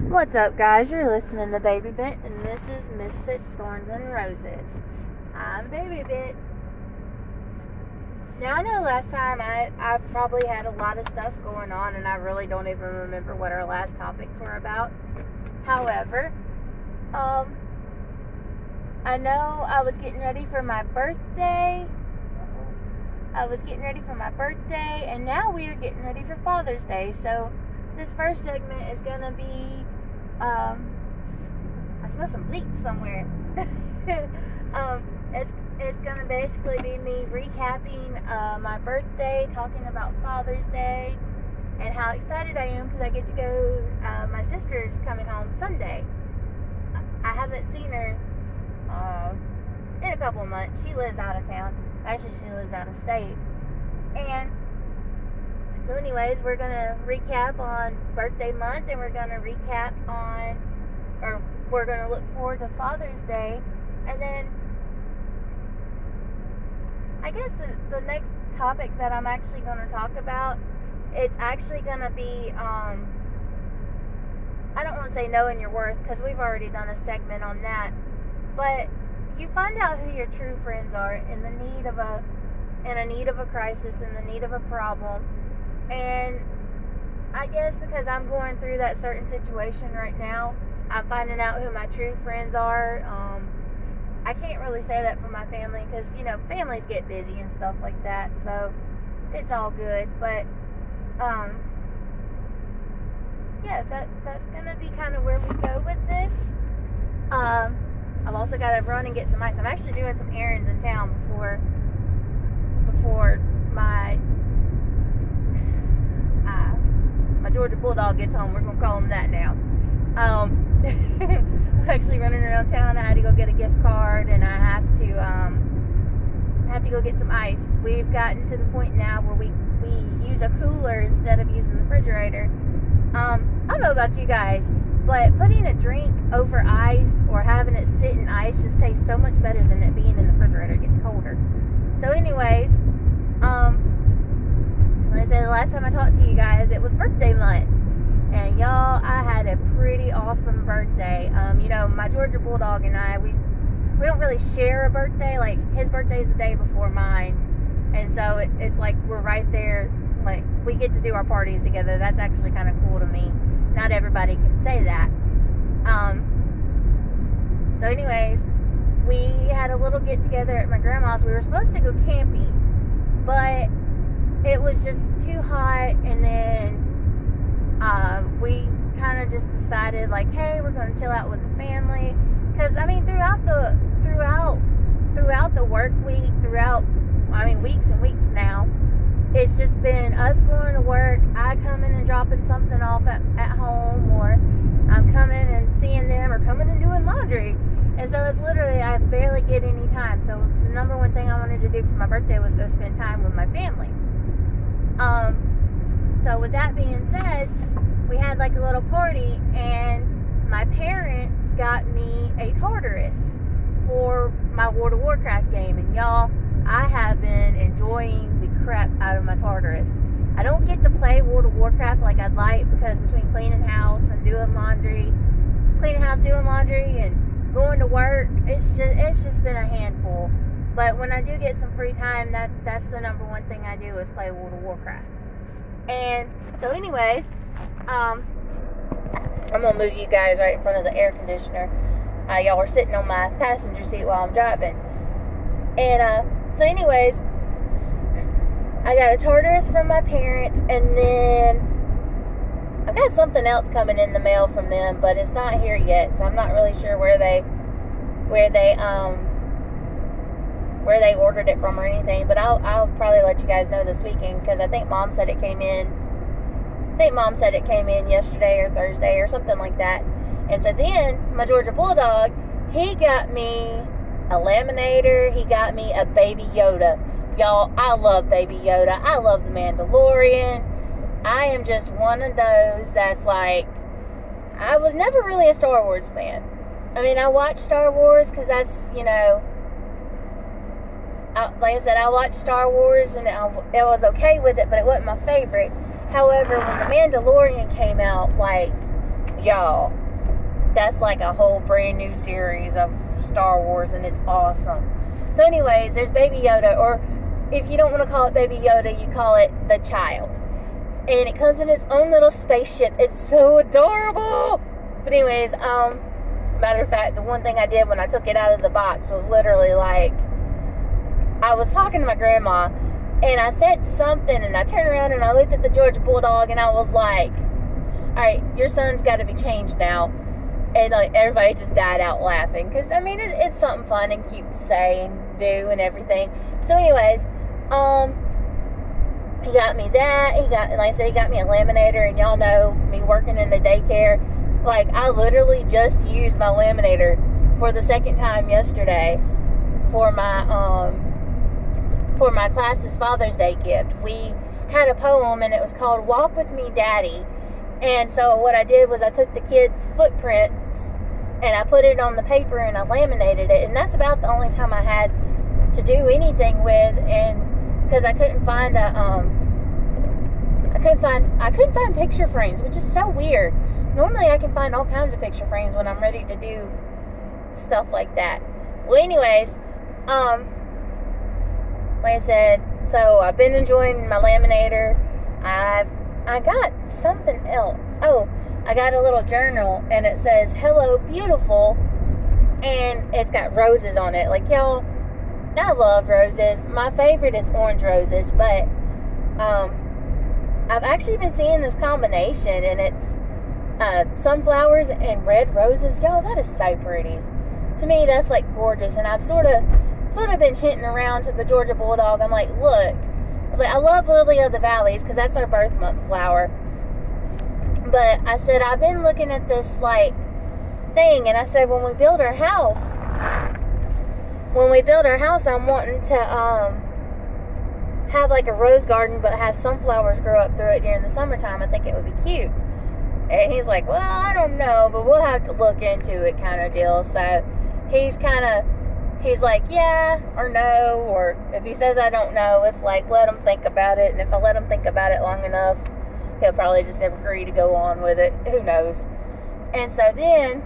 What's up, guys? You're listening to Baby Bit, and this is Misfits, Thorns, and Roses. I'm Baby Bit. Now, I know last time I, I probably had a lot of stuff going on, and I really don't even remember what our last topics were about. However, um, I know I was getting ready for my birthday. I was getting ready for my birthday, and now we are getting ready for Father's Day. So, this first segment is gonna be um I smell some bleach somewhere. um it's it's gonna basically be me recapping uh, my birthday, talking about Father's Day, and how excited I am because I get to go. Uh, my sister's coming home Sunday. I haven't seen her uh, in a couple months. She lives out of town. Actually, she lives out of state, and so, anyways, we're gonna recap on birthday month, and we're gonna recap on, or we're gonna look forward to Father's Day, and then I guess the, the next topic that I'm actually gonna talk about, it's actually gonna be, um, I don't want to say knowing your worth because we've already done a segment on that, but you find out who your true friends are in the need of a in a need of a crisis, in the need of a problem and I guess because I'm going through that certain situation right now, I'm finding out who my true friends are. Um, I can't really say that for my family because, you know, families get busy and stuff like that. So it's all good. But, um, yeah, that, that's going to be kind of where we go with this. Um, I've also got to run and get some ice. I'm actually doing some errands in town before before my my Georgia Bulldog gets home. We're gonna call him that now. Um, I'm actually running around town. I had to go get a gift card, and I have to um, have to go get some ice. We've gotten to the point now where we we use a cooler instead of using the refrigerator. Um, I don't know about you guys, but putting a drink over ice or having it sit in ice just tastes so much better than it being in the refrigerator. It gets colder. So, anyways, um, I said the last time I talked to you guys, it was birthday month. And y'all, I had a pretty awesome birthday. Um, you know, my Georgia Bulldog and I, we we don't really share a birthday. Like his birthday is the day before mine, and so it, it's like we're right there. Like we get to do our parties together. That's actually kind of cool to me. Not everybody can say that. Um. So, anyways, we had a little get together at my grandma's. We were supposed to go camping, but it was just too hot and then um, we kind of just decided like hey we're going to chill out with the family. Because i mean throughout the throughout throughout the work week throughout i mean weeks and weeks now it's just been us going to work i coming and dropping something off at, at home or i'm coming and seeing them or coming and doing laundry. And so it's literally i barely get any time. So the number one thing i wanted to do for my birthday was go spend time with my family. Um, so with that being said, we had like a little party, and my parents got me a Tartarus for my World of Warcraft game, and y'all, I have been enjoying the crap out of my Tartarus. I don't get to play World of Warcraft like I'd like because between cleaning house and doing laundry, cleaning house, doing laundry, and going to work, it's just it's just been a handful. But when I do get some free time, that that's the number one thing I do is play World of Warcraft. And so, anyways, um, I'm gonna move you guys right in front of the air conditioner. Uh, y'all are sitting on my passenger seat while I'm driving. And uh, so, anyways, I got a Tartarus from my parents, and then I got something else coming in the mail from them, but it's not here yet, so I'm not really sure where they where they um where they ordered it from or anything, but I'll I'll probably let you guys know this weekend because I think mom said it came in. I think mom said it came in yesterday or Thursday or something like that. And so then my Georgia Bulldog, he got me a laminator. He got me a Baby Yoda. Y'all, I love Baby Yoda. I love the Mandalorian. I am just one of those that's like, I was never really a Star Wars fan. I mean, I watched Star Wars because that's, you know, I, like I said, I watched Star Wars and I, was okay with it, but it wasn't my favorite. However, when The Mandalorian came out, like, y'all, that's like a whole brand new series of Star Wars, and it's awesome. So, anyways, there's Baby Yoda, or if you don't want to call it Baby Yoda, you call it the child. And it comes in its own little spaceship. It's so adorable. But anyways, um, matter of fact, the one thing I did when I took it out of the box was literally like, I was talking to my grandma, and I said something, and I turned around and I looked at the Georgia Bulldog, and I was like, "All right, your son's got to be changed now." And like everybody just died out laughing because I mean it, it's something fun and cute to say and do and everything. So, anyways, um, he got me that. He got, like I said, he got me a laminator, and y'all know me working in the daycare. Like I literally just used my laminator for the second time yesterday for my um for my class's Father's Day gift. We had a poem, and it was called "Walk with Me, Daddy." And so what I did was I took the kids' footprints and I put it on the paper and I laminated it, and that's about the only time I had to do anything with and because I couldn't find a um I couldn't find I couldn't find picture frames, which is so weird. Normally I can find all kinds of picture frames when I'm ready to do stuff like that. Well anyways, um like I said, so I've been enjoying my laminator. I've I got something else. Oh, I got a little journal and it says "Hello, beautiful," and it's got roses on it. Like y'all, I love roses. My favorite is orange roses, but um, I've actually been seeing this combination, and it's uh, sunflowers and red roses. Y'all, that is so pretty. To me, that's like gorgeous, and I've sort of, sort of been hinting around to the Georgia Bulldog. I'm like, look, I was like, I love Lily of the Valleys because that's our birth month flower. But I said I've been looking at this like thing, and I said when we build our house when we build our house, I'm wanting to um, have like a rose garden, but have sunflowers grow up through it during the summertime. I think it would be cute. And he's like, well, I don't know, but we'll have to look into it, kind of deal. So he's kind of, he's like, yeah or no, or if he says I don't know, it's like let him think about it. And if I let him think about it long enough, he'll probably just never agree to go on with it. Who knows? And so then,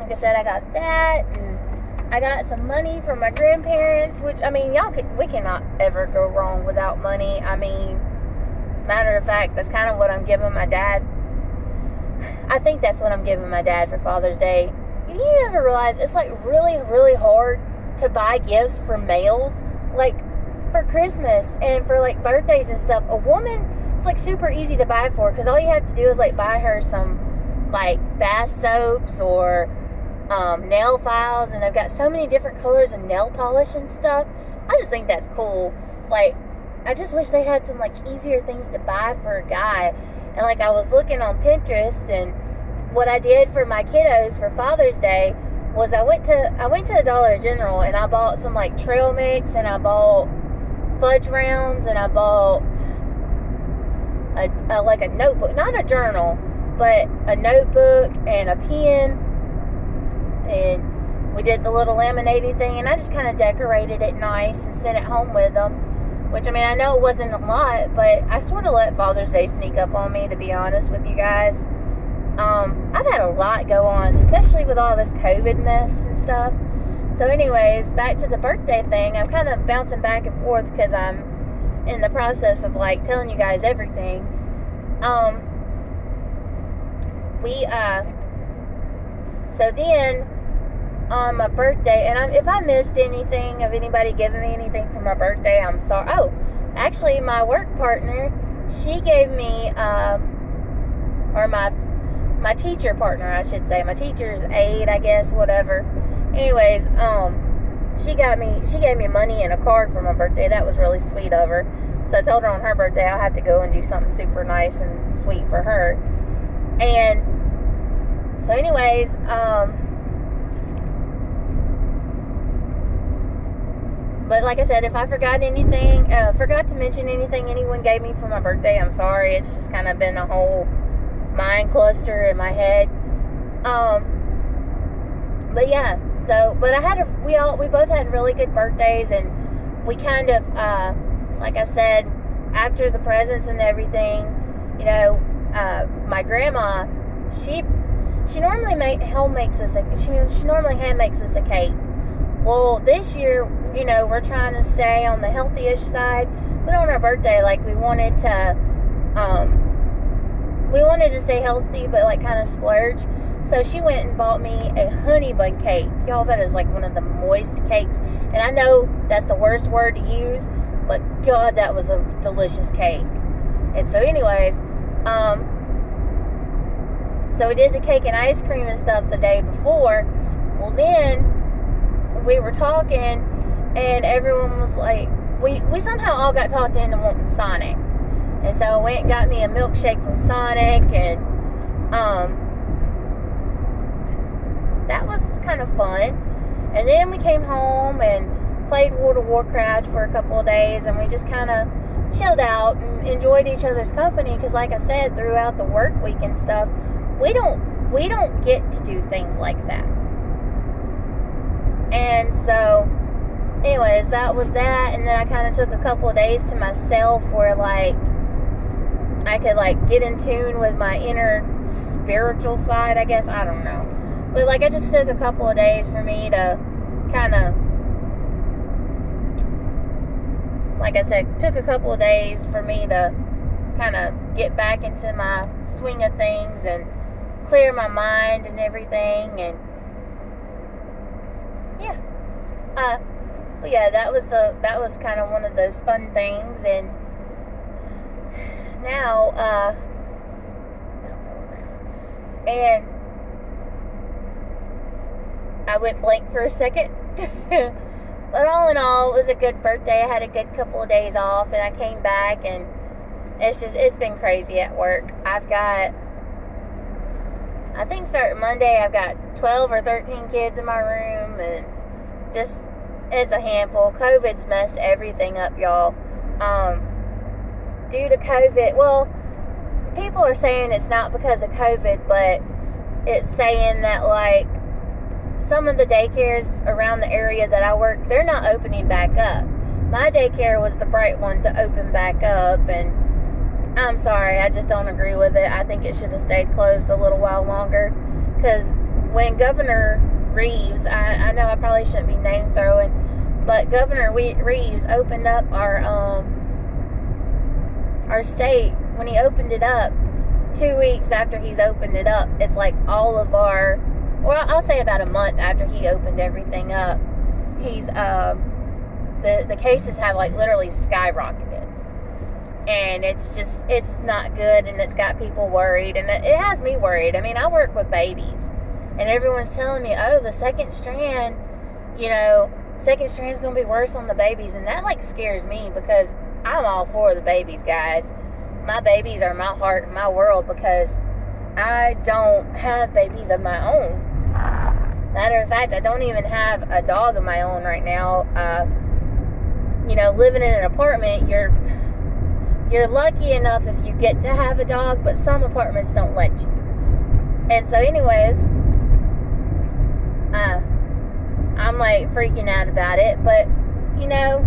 like I said, I got that and I got some money from my grandparents, which I mean, y'all can, we cannot ever go wrong without money. I mean, matter of fact, that's kind of what I'm giving my dad. I think that's what I'm giving my dad for Father's Day. You ever realize it's like really, really hard to buy gifts for males, like for Christmas and for like birthdays and stuff. A woman, it's like super easy to buy for because all you have to do is like buy her some like bath soaps or um, nail files, and they've got so many different colors and nail polish and stuff. I just think that's cool. Like, I just wish they had some like easier things to buy for a guy. And like, I was looking on Pinterest, and what I did for my kiddos for Father's Day was I went to I went to the Dollar General and I bought some like trail mix, and I bought fudge rounds, and I bought a, a like a notebook, not a journal, but a notebook and a pen. And we did the little laminating thing and I just kind of decorated it nice and sent it home with them which I mean I know it wasn't a lot but I sort of let Father's Day sneak up on me to be honest with you guys um, I've had a lot go on especially with all this COVID mess and stuff so anyways back to the birthday thing I'm kind of bouncing back and forth because I'm in the process of like telling you guys everything um we uh so then on my birthday, and I'm, if I missed anything of anybody giving me anything for my birthday, I'm sorry. Oh, actually, my work partner, she gave me, uh, or my my teacher partner, I should say, my teacher's aide, I guess, whatever. Anyways, um, she got me, she gave me money and a card for my birthday. That was really sweet of her. So I told her on her birthday I had to go and do something super nice and sweet for her. And so, anyways, um, but like I said, if I forgot anything, uh, forgot to mention anything anyone gave me for my birthday, I'm sorry. It's just kind of been a whole mind cluster in my head. Um, but yeah, so but I had a we all we both had really good birthdays, and we kind of uh, like I said, after the presents and everything, you know, uh, my grandma, she she normally make home makes us a she, she normally hand makes us a cake. Well, this year, you know, we're trying to stay on the healthy-ish side, but on our birthday, like we wanted to, um, we wanted to stay healthy, but like kind of splurge. So she went and bought me a honey bun cake. Y'all, that is like one of the moist cakes. And I know that's the worst word to use, but God, that was a delicious cake. And so, anyways, um, so we did the cake and ice cream and stuff the day before. Well, then we were talking, and everyone was like, we, we somehow all got talked into wanting Sonic. And so I went and got me a milkshake from Sonic, and um, that was kind of fun. And then we came home and played World of Warcraft for a couple of days, and we just kind of chilled out and enjoyed each other's company. Because, like I said, throughout the work week and stuff, we don't we don't get to do things like that. And so, anyways, that was that. And then I kind of took a couple of days to myself where like I could like get in tune with my inner spiritual side. I guess I don't know. But like I just took a couple of days for me to kind of like I said, took a couple of days for me to kind of get back into my swing of things and clear my mind and everything and yeah. Uh but yeah, that was the that was kind of one of those fun things and now uh and I went blank for a second. but all in all, it was a good birthday. I had a good couple of days off, and I came back, and it's just it's been crazy at work. I've got, I think starting Monday, I've got 12 or 13 kids in my room, and just it's a handful. COVID's messed everything up, y'all. Um, due to COVID, well, people are saying it's not because of COVID, but it's saying that like some of the daycares around the area that I work, they're not opening back up. My daycare was the bright one to open back up, and I'm sorry, I just don't agree with it. I think it should have stayed closed a little while longer. Because when Governor Reeves, I, I know I probably shouldn't be name throwing, but Governor Reeves opened up our um our state when he opened it up. Two weeks after he's opened it up, it's like all of our well, I'll say about a month after he opened everything up, he's um, the the cases have like literally skyrocketed, and it's just it's not good, and it's got people worried, and it, has me worried. I mean, I work with babies, and everyone's telling me, oh, the second strand, you know, second strand is gonna be worse on the babies, and that like scares me because I'm all for the babies, guys. My babies are my heart my world because I don't have babies of my own. Matter of fact, I don't even have a dog of my own right now. Uh, you know, living in an apartment, you're you're lucky enough if you get to have a dog, but some apartments don't let you. And so, anyways, uh, I'm like freaking out about it, but you know,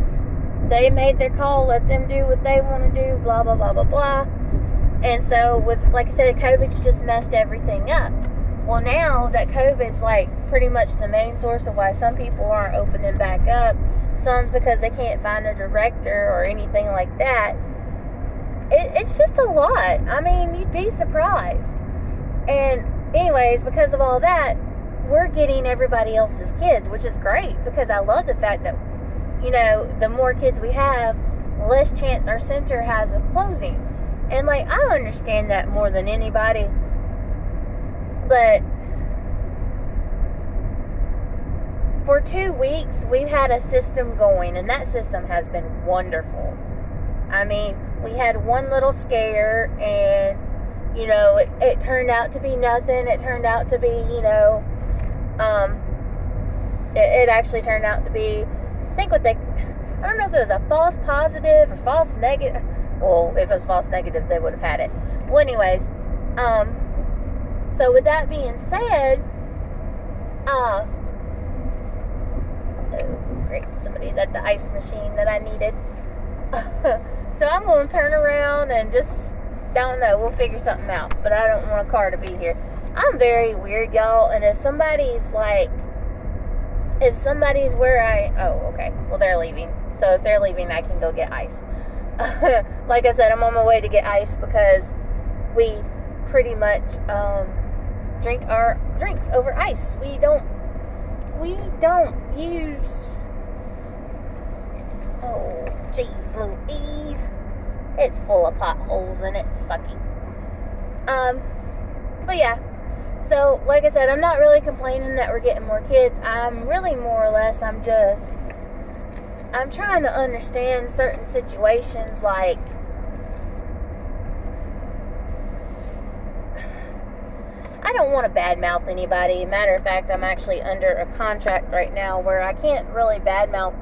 they made their call. Let them do what they want to do. Blah blah blah blah blah. And so, with like I said, COVID's just messed everything up. Well, now that COVID's like pretty much the main source of why some people aren't opening back up, some's because they can't find a director or anything like that. It, it's just a lot. I mean, you'd be surprised. And, anyways, because of all that, we're getting everybody else's kids, which is great because I love the fact that, you know, the more kids we have, less chance our center has of closing. And, like, I understand that more than anybody but for two weeks, we've had a system going, and that system has been wonderful. I mean, we had one little scare, and you know, it, it turned out to be nothing. It turned out to be, you know, um, it, it actually turned out to be, think what they, I don't know if it was a false positive or false negative. Well, if it was false negative, they would have had it. Well, anyways, um, so with that being said, uh, oh, great, somebody's at the ice machine that I needed. so I'm going to turn around and just, don't know, we'll figure something out. But I don't want a car to be here. I'm very weird, y'all. And if somebody's like, if somebody's where I, oh, okay. Well, they're leaving. So if they're leaving, I can go get ice. like I said, I'm on my way to get ice because we pretty much um, drink our drinks over ice. We don't, we don't use. Oh, jeez, Louise. It's full of potholes and it's sucky. Um, but yeah. So, like I said, I'm not really complaining that we're getting more kids. I'm really more or less, I'm just, I'm trying to understand certain situations like, I don't want to badmouth anybody. Matter of fact, I'm actually under a contract right now where I can't really badmouth,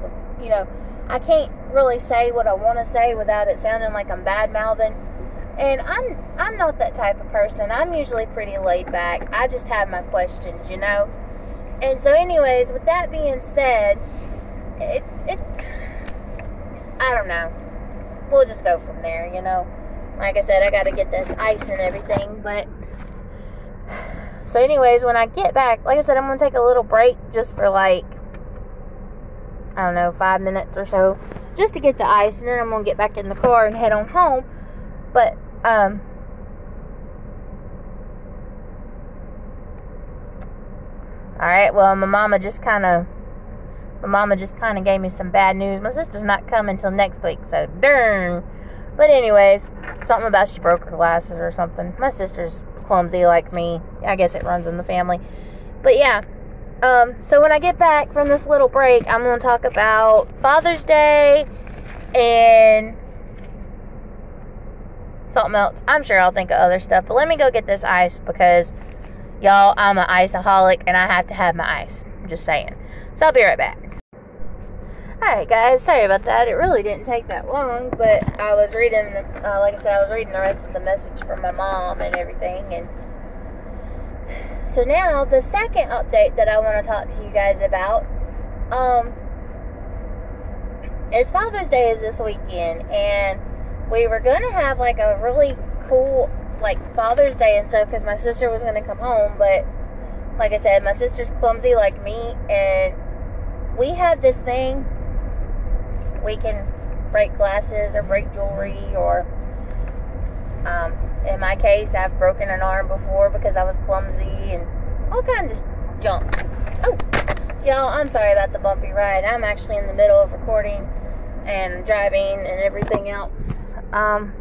you know, I can't really say what I want to say without it sounding like I'm bad mouthing. And I'm I'm not that type of person. I'm usually pretty laid back. I just have my questions, you know. And so, anyways, with that being said, it it I don't know. We'll just go from there, you know. Like I said, I got to get this ice and everything, but so anyways, when I get back, like I said, I'm gonna take a little break just for like I don't know, five minutes or so, just to get the ice, and then I'm gonna get back in the car and head on home. But um, all right. Well, my mama just kind of, my mama just kind of gave me some bad news. My sister's not coming till next week, so darn. But anyways, something about she broke her glasses or something. My sister's clumsy like me. I guess it runs in the family. But yeah, um, so when I get back from this little break, I'm to talk about Father's Day and something else. I'm sure I'll think of other stuff, but let me go get this ice because y'all, I'm an iceaholic and I have to have my ice. I'm just saying. So I'll be right back. Alright, guys, sorry about that. It really didn't take that long, but I was reading, uh, like I said, I was reading the rest of the message from my mom and everything, and so now the second update that I want to talk to you guys about um is Father's Day is this weekend and we were to have like a really cool like Father's Day and stuff cuz my sister was to come home but like I said my sister's clumsy like me and we have this thing we can break glasses or break jewelry or um, in my case, I've broken an arm before because I was clumsy and all kinds of junk. Oh, y'all, I'm sorry about the bumpy ride. I'm actually in the middle of recording and driving and everything else. Um,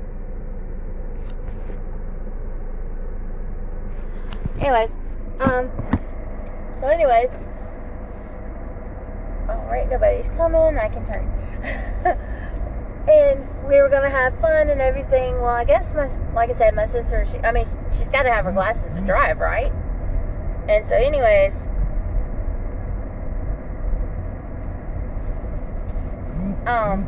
anyways, um, so anyways, all right, nobody's coming. I can turn. and we were gonna have fun and everything. Well, I guess my, like I said, my sister. She, I mean, she's got to have her glasses to drive, right? And so, anyways, um,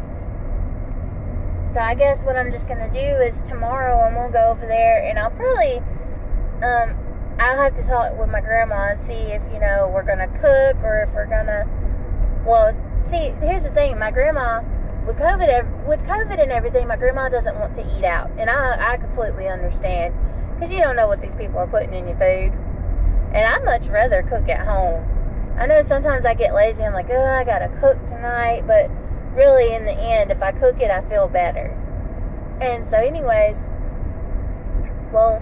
so I guess what I'm just gonna do is tomorrow I'm gonna go over there and I'll probably, um, I'll have to talk with my grandma and see if you know we're gonna cook or if we're gonna. Well, see, here's the thing. My grandma with COVID, with COVID and everything, my grandma doesn't want to eat out, and I, I completely understand because you don't know what these people are putting in your food. And I'd much rather cook at home. I know sometimes I get lazy. I'm like, oh, I gotta cook tonight, but really, in the end, if I cook it, I feel better. And so, anyways, well,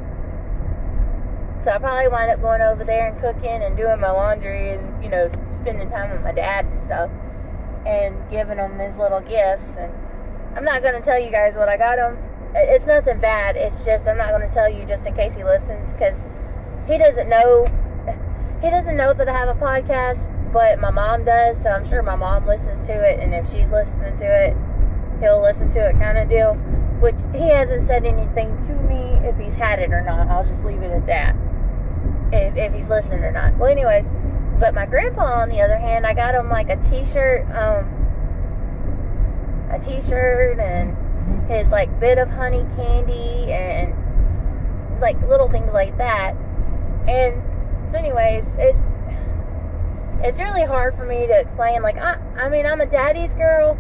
so I probably wind up going over there and cooking and doing my laundry and you know spending time with my dad and stuff and giving him his little gifts. And I'm not going to tell you guys what I got him. It's nothing bad. It's just I'm not going to tell you just in case he listens because he doesn't know. He doesn't know that I have a podcast, but my mom does. So I'm sure my mom listens to it, and if she's listening to it, he'll listen to it, kind of deal. Which he hasn't said anything to me if he's had it or not. I'll just leave it at that. If, if he's listening or not. Well, anyways, but my grandpa, on the other hand, I got him like a T-shirt, um, a T-shirt, and his like Bit-O-Honey candy, and like little things like that. And so, anyways, it's really hard for me to explain. Like, I, I mean, I'm a daddy's girl,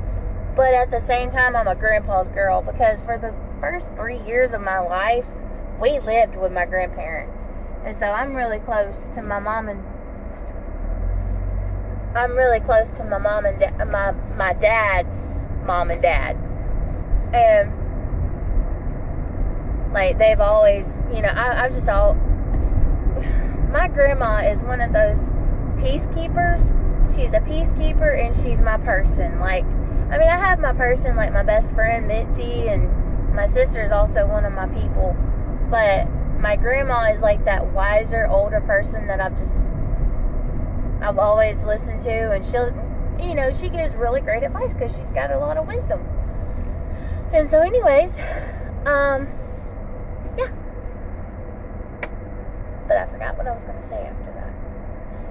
but at the same time, I'm a grandpa's girl because for the first three years of my life, we lived with my grandparents And so I'm really close to my mom and I'm really close to my mom and da- my my dad's mom and dad. And like they've always, you know, I, I've just all my grandma is one of those peacekeepers. She's a peacekeeper and she's my person. Like, I mean, I have my person, like my best friend Mitzi, and my sister is also one of my people. But my grandma is like that wiser, older person that I've just, I've always listened to, and she'll, you know, she gives really great advice because she's got a lot of wisdom. And so, anyways, um, yeah. But I forgot what I was going to say after that.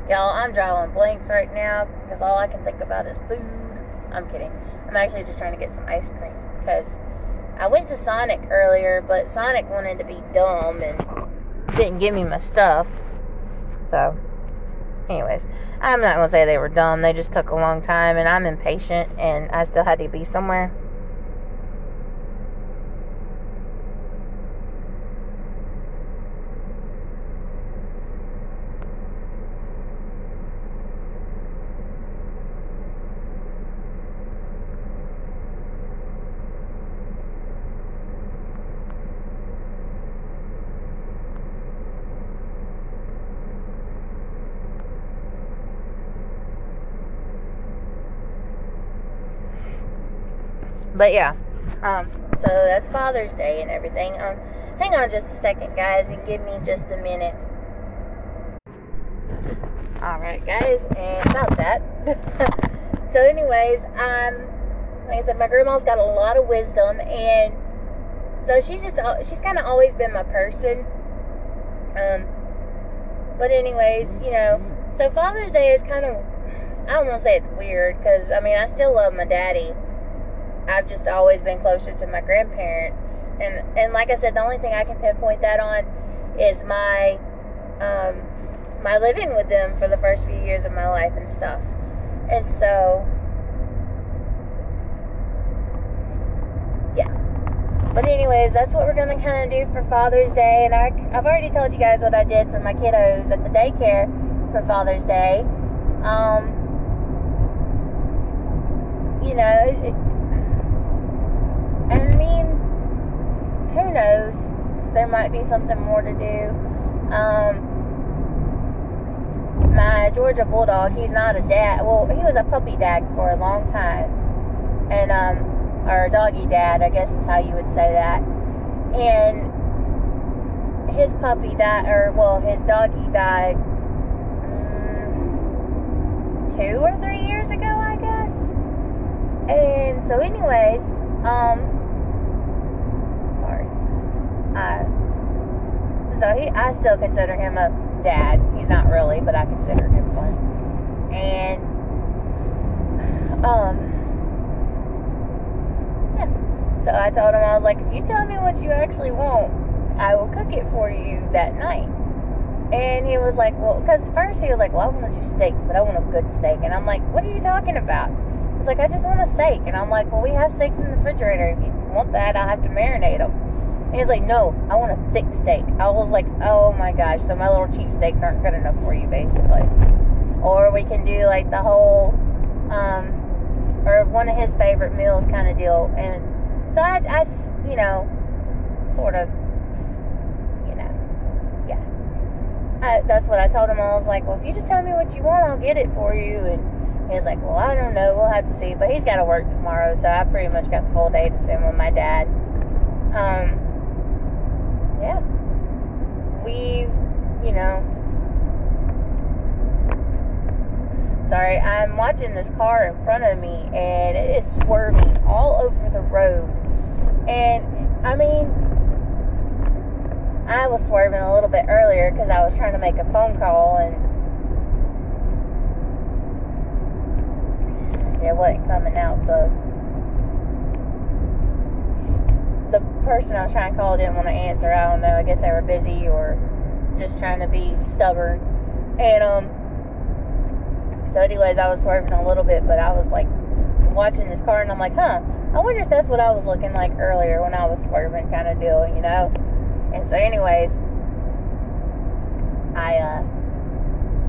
Y'all, I'm drawing blanks right now because all I can think about is food. I'm kidding. I'm actually just trying to get some ice cream because I went to Sonic earlier, but Sonic wanted to be dumb and didn't give me my stuff. So, anyways, I'm not going to say they were dumb. They just took a long time, and I'm impatient, and I still had to be somewhere. But yeah, um, so that's Father's Day and everything. Um, hang on just a second, guys, and give me just a minute. All right, guys, and about that. so, anyways, um, like I said, my grandma's got a lot of wisdom, and so she's just she's kind of always been my person. Um, but anyways, you know, so Father's Day is kind of I don't want to say it's weird because I mean I still love my daddy. I've just always been closer to my grandparents, and and like I said, the only thing I can pinpoint that on is my um, my living with them for the first few years of my life and stuff. And so, yeah. But anyways, that's what we're gonna kind of do for Father's Day, and I I've already told you guys what I did for my kiddos at the daycare for Father's Day. Um, you know. It, and I mean, who knows? There might be something more to do. Um, my Georgia Bulldog, he's not a dad. Well, he was a puppy dad for a long time. And, um, or a doggy dad, I guess is how you would say that. And his puppy died, or, well, his doggy died um, two or three years ago, I guess. And so, anyways, um, uh, so he, I still consider him a dad. He's not really, but I consider him one. And um, yeah. So I told him I was like, if you tell me what you actually want, I will cook it for you that night. And he was like, well, because first he was like, well, I want to do steaks, but I want a good steak. And I'm like, what are you talking about? He's like, I just want a steak. And I'm like, well, we have steaks in the refrigerator. If you want that, I'll have to marinate them. And he's like, no, I want a thick steak. I was like, oh my gosh, so my little cheap steaks aren't good enough for you, basically. Or we can do like the whole, um, or one of his favorite meals kind of deal. And so I, I, you know, sort of, you know, yeah. I, that's what I told him. I was like, well, if you just tell me what you want, I'll get it for you. And he was like, well, I don't know. We'll have to see. But he's got to work tomorrow, so I pretty much got the whole day to spend with my dad. Um, yeah, we've, you know, sorry, I'm watching this car in front of me and it is swerving all over the road. And I mean, I was swerving a little bit earlier because I was trying to make a phone call and it wasn't coming out the the person I was trying to call didn't want to answer. I don't know. I guess they were busy or just trying to be stubborn. And um, so anyways, I was swerving a little bit, but I was like watching this car, and I'm like, huh. I wonder if that's what I was looking like earlier when I was swerving, kind of deal, you know. And so, anyways, I uh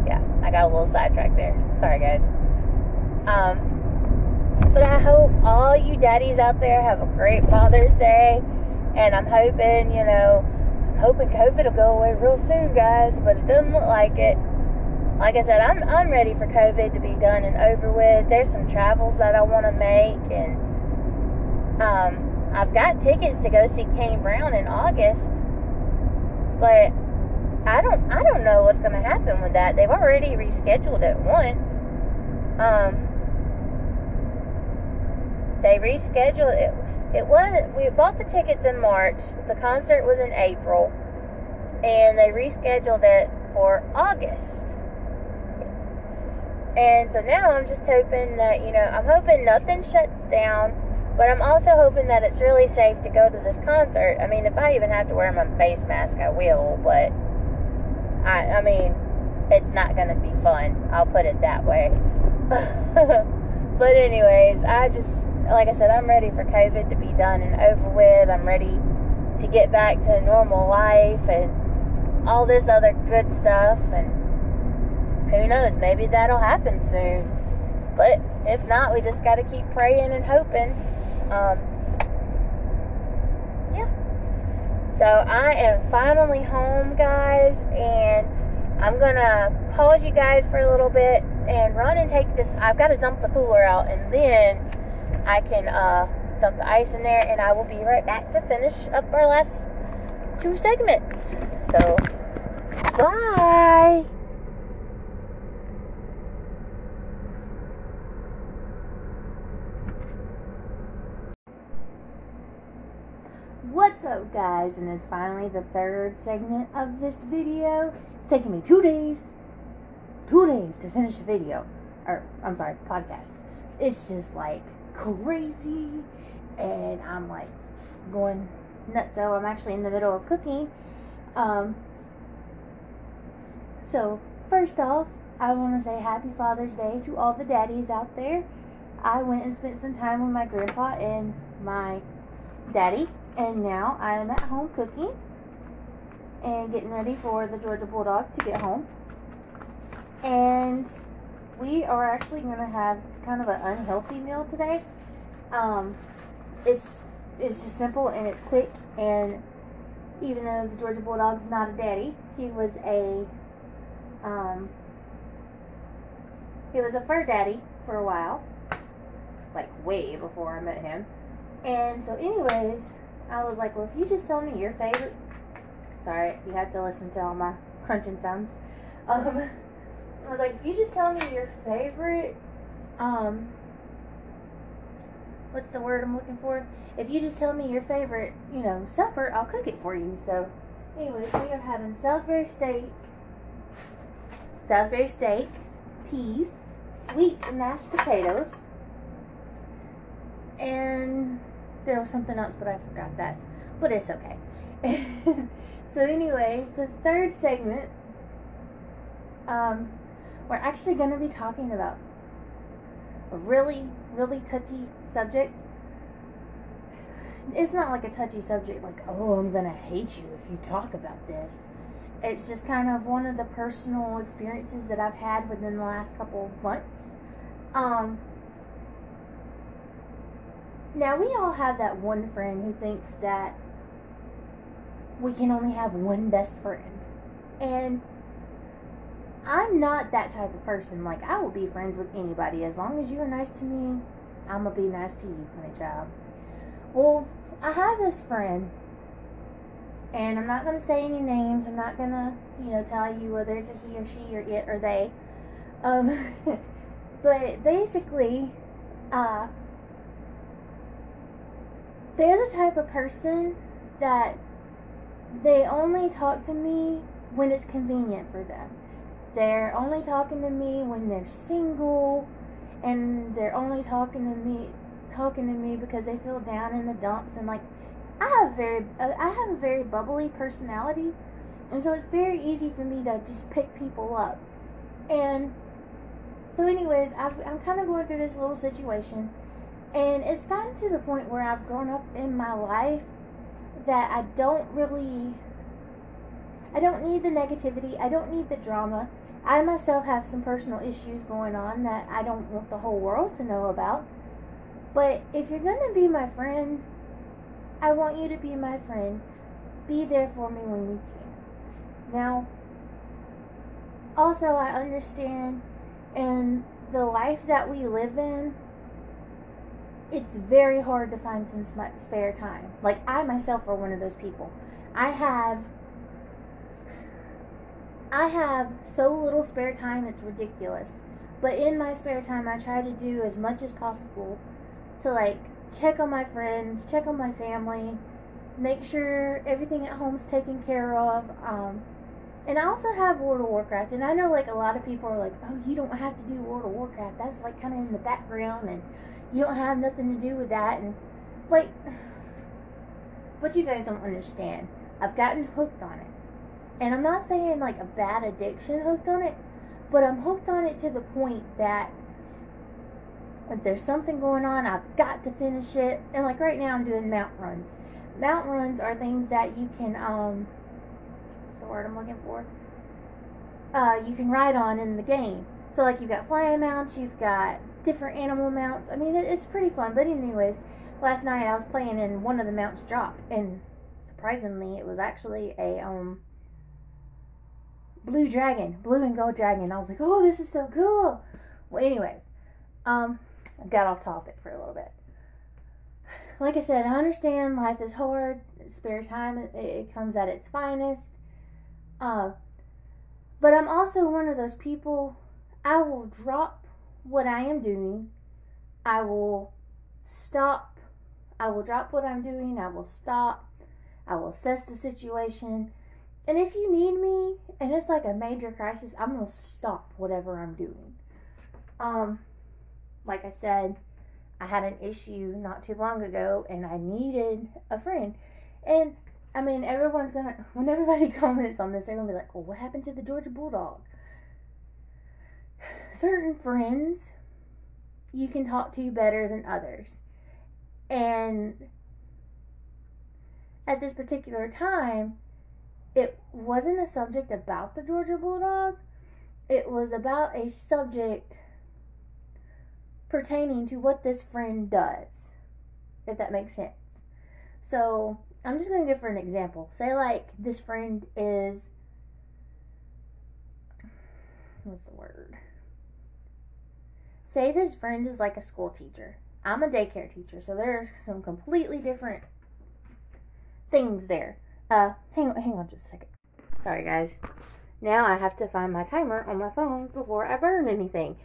yeah, I got a little sidetracked there. Sorry guys. Um but I hope all you daddies out there have a great Father's Day and I'm hoping, you know, hoping COVID will go away real soon, guys, but it doesn't look like it. Like I said, I'm I'm ready for COVID to be done and over with. There's some travels that I want to make, and um, I've got tickets to go see Kane Brown in August, but I don't I don't know what's going to happen with that. They've already rescheduled it once. Um, they rescheduled it it was we bought the tickets in March. The concert was in April, and they rescheduled it for August. And so now I'm just hoping that you know I'm hoping nothing shuts down, but I'm also hoping that it's really safe to go to this concert. I mean, if I even have to wear my face mask, I will. But I I mean, it's not going to be fun. I'll put it that way. but anyways, I just like I said, I'm ready for COVID to be done and over with. I'm ready to get back to normal life and all this other good stuff. And who knows, maybe that'll happen soon. But if not, we just got to keep praying and hoping. Um, yeah. So I am finally home, guys, and I'm gonna pause you guys for a little bit and run and take this. I've got to dump the cooler out, and then I can uh, dump the ice in there, and I will be right back to finish up our last two segments. So, bye. What's up, guys? And it's finally the third segment of this video. It's taking me two days, two days to finish a video, or I'm sorry, podcast. It's just like crazy and I'm like going nuts. So I'm actually in the middle of cooking. Um, so first off, I want to say happy Father's Day to all the daddies out there. I went and spent some time with my grandpa and my daddy, and now I am at home cooking and getting ready for the Georgia Bulldog to get home. And we are actually going to have kind of an unhealthy meal today. Um, it's it's just simple and it's quick. And even though the Georgia Bulldog's not a daddy, he was a um, he was a fur daddy for a while, like way before I met him. And so, anyways, I was like, well, if you just tell me your favorite. Sorry, you have to listen to all my crunching sounds. Um, I was like, if you just tell me your favorite, um, what's the word I'm looking for? If you just tell me your favorite, you know, supper, I'll cook it for you. So, anyways, we are having Salisbury steak, Salisbury steak, peas, sweet mashed potatoes, and there was something else, but I forgot that. But it's okay. so, anyways, the third segment, um, we're actually going to be talking about a really, really touchy subject. It's not like a touchy subject, like, oh, I'm going to hate you if you talk about this. It's just kind of one of the personal experiences that I've had within the last couple of months. Um, now, we all have that one friend who thinks that we can only have one best friend. And I'm not that type of person. Like, I will be friends with anybody. As long as you are nice to me, I'm going to be nice to you, honey child. Well, I have this friend, and I'm not going to say any names. I'm not going to, you know, tell you whether it's a he or she or it or they. Um, but basically, uh, they're the type of person that they only talk to me when it's convenient for them. They're only talking to me when they're single, and they're only talking to me talking to me because they feel down in the dumps and like I have very uh, I have a very bubbly personality, and so it's very easy for me to just pick people up. And so, anyways, I've, I'm kind of going through this little situation, and it's gotten to the point where I've grown up in my life that I don't really I don't need the negativity. I don't need the drama. I myself have some personal issues going on that I don't want the whole world to know about. But if you're going to be my friend, I want you to be my friend. Be there for me when you can. Now, also, I understand in the life that we live in, it's very hard to find some spare time. Like, I myself are one of those people. I have I have so little spare time, it's ridiculous. But in my spare time, I try to do as much as possible to like check on my friends, check on my family, make sure everything at home's taken care of. Um, and I also have World of Warcraft, and I know like a lot of people are like, "Oh, you don't have to do World of Warcraft. That's like kind of in the background, and you don't have nothing to do with that." And like, but you guys don't understand. I've gotten hooked on it. And I'm not saying like a bad addiction hooked on it, but I'm hooked on it to the point that if there's something going on, I've got to finish it. And like right now, I'm doing mount runs. Mount runs are things that you can, um, what's the word I'm looking for? Uh, you can ride on in the game. So like you've got flying mounts, you've got different animal mounts. I mean, it, it's pretty fun. But anyways, last night I was playing and one of the mounts dropped, and surprisingly, it was actually a um blue dragon, blue and gold dragon. I was like, oh, this is so cool. Well, anyways, um, I got off topic for a little bit. Like I said, I understand life is hard. Spare time, it, it comes at its finest. Uh, but I'm also one of those people. I will drop what I am doing. I will stop. I will drop what I'm doing. I will stop. I will assess the situation and if you need me and it's like a major crisis, I'm going to stop whatever I'm doing. Um, like I said, I had an issue not too long ago and I needed a friend. And I mean, everyone's gonna, when everybody comments on this, they're gonna be like, well, what happened to the Georgia Bulldog? Certain friends you can talk to better than others. And at this particular time, it wasn't a subject about the Georgia Bulldog. It was about a subject pertaining to what this friend does, if that makes sense. So I'm just going to give for an example. Say, like, this friend is. What's the word? Say this friend is like a school teacher. I'm a daycare teacher, so there are some completely different things there. Uh, hang on, hang on just a second. Sorry, guys. Now I have to find my timer on my phone before I burn anything.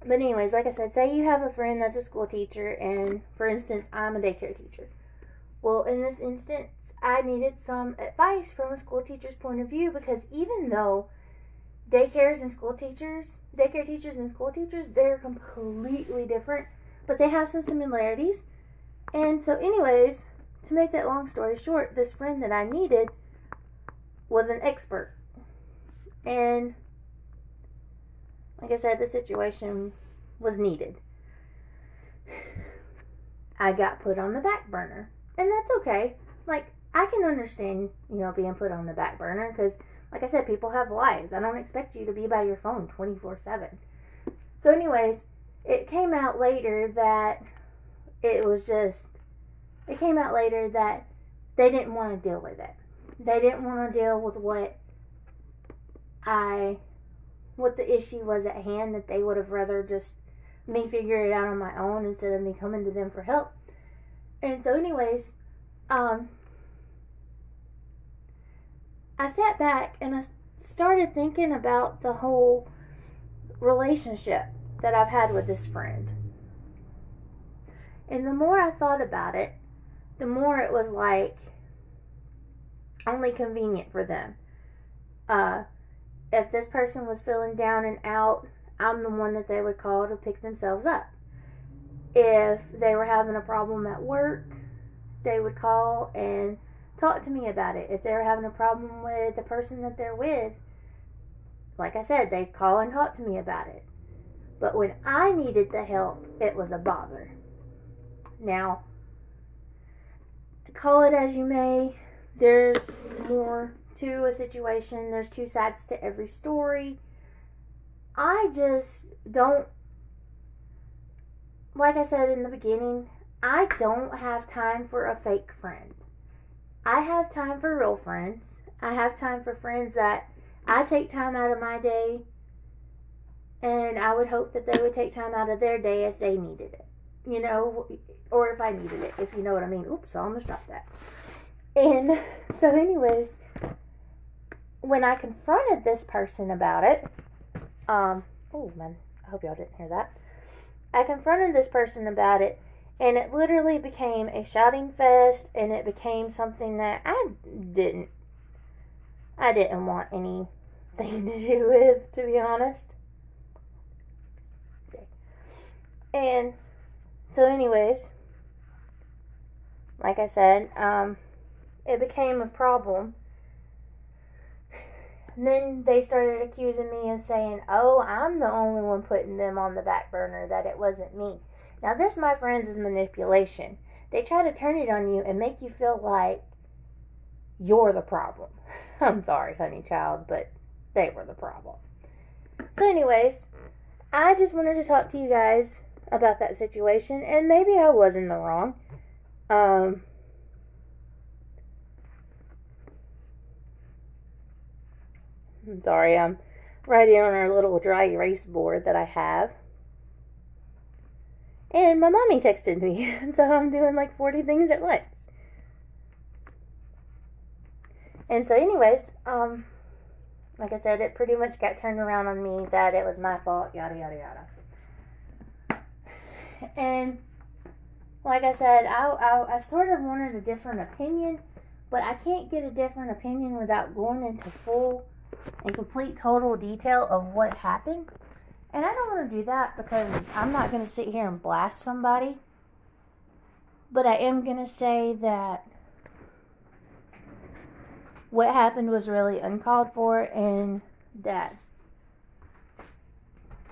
But anyways, like I said, say you have a friend that's a school teacher, and for instance, I'm a daycare teacher. Well, in this instance, I needed some advice from a school teacher's point of view because even though daycares and school teachers, daycare teachers and school teachers, they're completely different, but they have some similarities. And so, anyways, to make that long story short, this friend that I needed was an expert. And like I said, the situation was needed. I got put on the back burner. And that's okay. Like, I can understand, you know, being put on the back burner because, like I said, people have lives. I don't expect you to be by your phone 24 7. So, anyways, it came out later that it was just it came out later that they didn't want to deal with it. They didn't want to deal with what I, what the issue was at hand, that they would have rather just me figure it out on my own instead of me coming to them for help. And so, anyways, um, I sat back and I started thinking about the whole relationship that I've had with this friend. And the more I thought about it, the more it was like only convenient for them. Uh, if this person was feeling down and out, I'm the one that they would call to pick themselves up. If they were having a problem at work, they would call and talk to me about it. If they were having a problem with the person that they're with, like I said, they'd call and talk to me about it. But when I needed the help, it was a bother. Now, call it as you may, there's more to a situation. There's two sides to every story. I just don't, like I said in the beginning, I don't have time for a fake friend. I have time for real friends. I have time for friends that I take time out of my day, and I would hope that they would take time out of their day as they needed it. You know, or if I needed it, if you know what I mean. Oops, I almost dropped that. And so, anyways, when I confronted this person about it, um, oh man, I hope y'all didn't hear that. I confronted this person about it, and it literally became a shouting fest, and it became something that I didn't, I didn't want anything to do with, to be honest. And so, anyways, like I said, um, it became a problem. And then they started accusing me of saying, oh, I'm the only one putting them on the back burner, that it wasn't me. Now, this, my friends, is manipulation. They try to turn it on you and make you feel like you're the problem. I'm sorry, honey child, but they were the problem. So, anyways, I just wanted to talk to you guys about that situation, and maybe I was in the wrong. Um, I'm sorry, I'm writing on our little dry erase board that I have. And my mommy texted me, so I'm doing like 40 things at once. And so, anyways, um, like I said, it pretty much got turned around on me that it was my fault, yada, yada, yada. And like I said, I, I, I sort of wanted a different opinion, but I can't get a different opinion without going into full and complete total detail of what happened. And I don't want to do that because I'm not going to sit here and blast somebody. But I am going to say that what happened was really uncalled for and that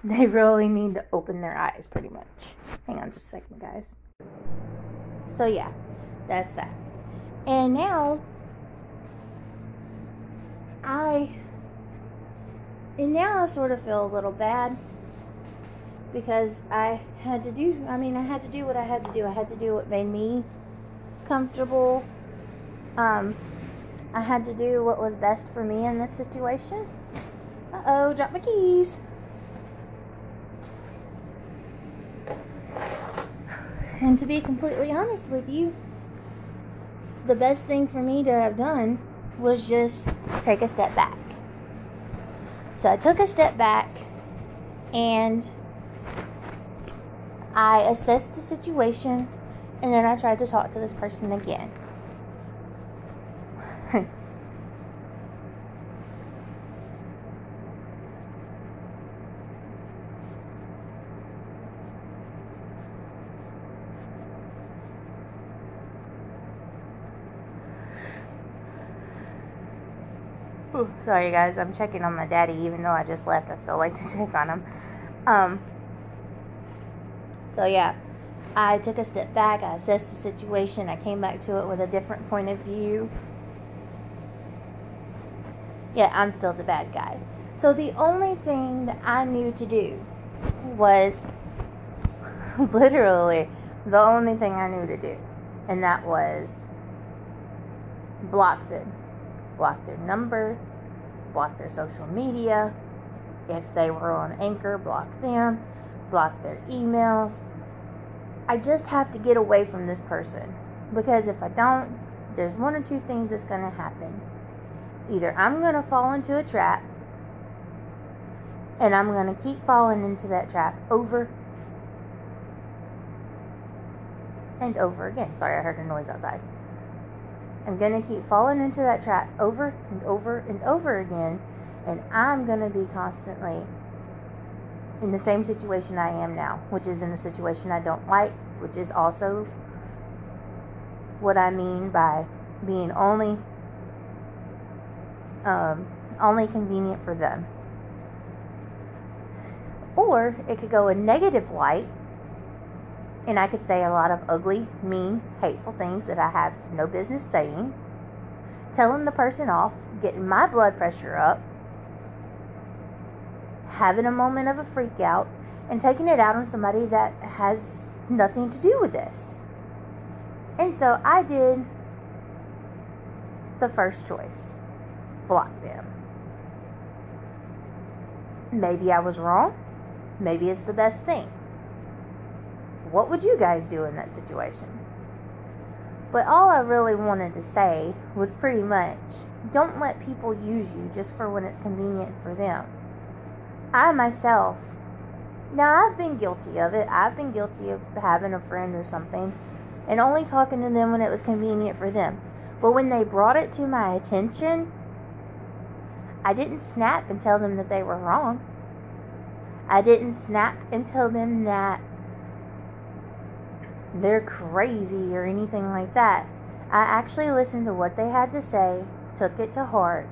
they really need to open their eyes pretty much. Hang on just a second, guys. So, yeah, that's that. And now I and now I sort of feel a little bad because I had to do, I mean, I had to do what I had to do. I had to do what made me comfortable. Um, I had to do what was best for me in this situation. Uh oh, drop my keys. And to be completely honest with you, the best thing for me to have done was just take a step back. So I took a step back and I assessed the situation and then I tried to talk to this person again. Sorry guys, I'm checking on my daddy even though I just left. I still like to check on him. Um So yeah, I took a step back, I assessed the situation, I came back to it with a different point of view. Yeah, I'm still the bad guy. So the only thing that I knew to do was literally the only thing I knew to do. And that was block them block their number, block their social media. If they were on Anchor, block them, block their emails. I just have to get away from this person because if I don't, there's one or two things that's going to happen. Either I'm going to fall into a trap and I'm going to keep falling into that trap over and over again. Sorry, I heard a noise outside. I'm going to keep falling into that trap over and over and over again, and I'm going to be constantly in the same situation I am now, which is in a situation I don't like, which is also what I mean by being only um, only convenient for them. Or it could go a negative light and I could say a lot of ugly, mean, hateful things that I have no business saying. telling the person off, getting my blood pressure up, having a moment of a freak out, and taking it out on somebody that has nothing to do with this. And so I did the first choice block them. Maybe I was wrong. Maybe it's the best thing. What would you guys do in that situation? But all I really wanted to say was pretty much don't let people use you just for when it's convenient for them. I myself, now I've been guilty of it. I've been guilty of having a friend or something and only talking to them when it was convenient for them. But when they brought it to my attention, I didn't snap and tell them that they were wrong. I didn't snap and tell them that they're crazy or anything like that. I actually listened to what they had to say, took it to heart,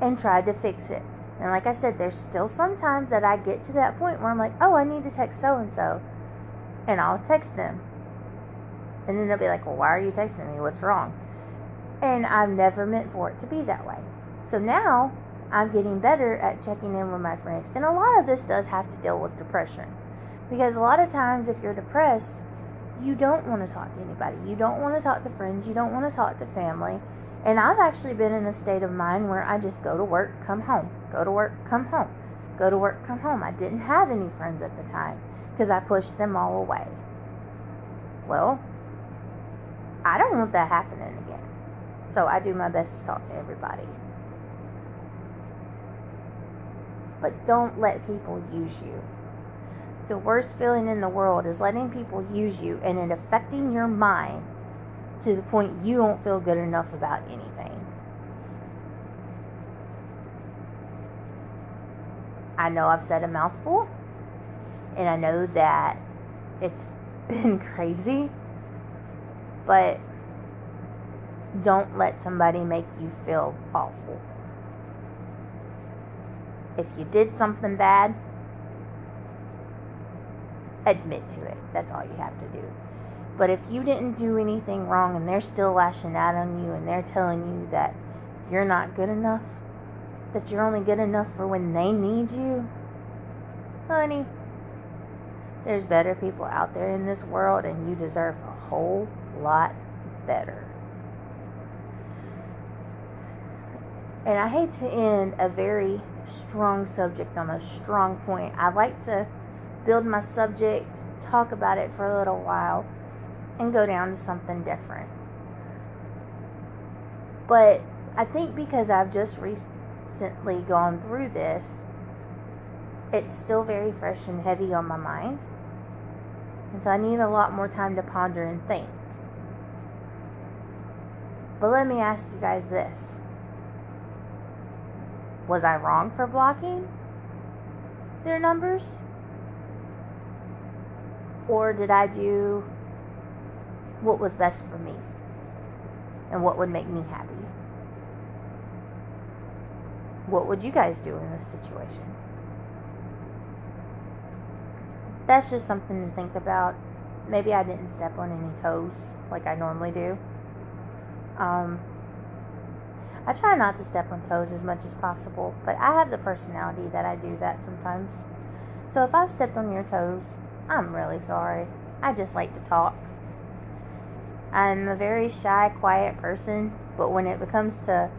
and tried to fix it. And like I said, there's still sometimes that I get to that point where I'm like, oh, I need to text so and so. And I'll text them. And then they'll be like, well, why are you texting me? What's wrong? And I've never meant for it to be that way. So now I'm getting better at checking in with my friends. And a lot of this does have to deal with depression. Because a lot of times, if you're depressed, you don't want to talk to anybody. You don't want to talk to friends. You don't want to talk to family. And I've actually been in a state of mind where I just go to work, come home, go to work, come home, go to work, come home. I didn't have any friends at the time because I pushed them all away. Well, I don't want that happening again. So I do my best to talk to everybody. But don't let people use you the worst feeling in the world is letting people use you and it affecting your mind to the point you don't feel good enough about anything. I know I've said a mouthful, and I know that it's been crazy, but don't let somebody make you feel awful. If you did something bad, admit to it. That's all you have to do. But if you didn't do anything wrong and they're still lashing out on you and they're telling you that you're not good enough, that you're only good enough for when they need you, honey, there's better people out there in this world and you deserve a whole lot better. And I hate to end a very strong subject on a strong point. I like to build my subject, talk about it for a little while, and go down to something different. But I think because I've just recently gone through this, it's still very fresh and heavy on my mind. And so I need a lot more time to ponder and think. But let me ask you guys this Was I wrong for blocking their numbers? Or did I do what was best for me and what would make me happy? What would you guys do in this situation? That's just something to think about. Maybe I didn't step on any toes like I normally do. Um, I try not to step on toes as much as possible, but I have the personality that I do that sometimes. So if I've stepped on your toes, I'm really sorry. I just like to talk. I'm a very shy, quiet person, but when it comes to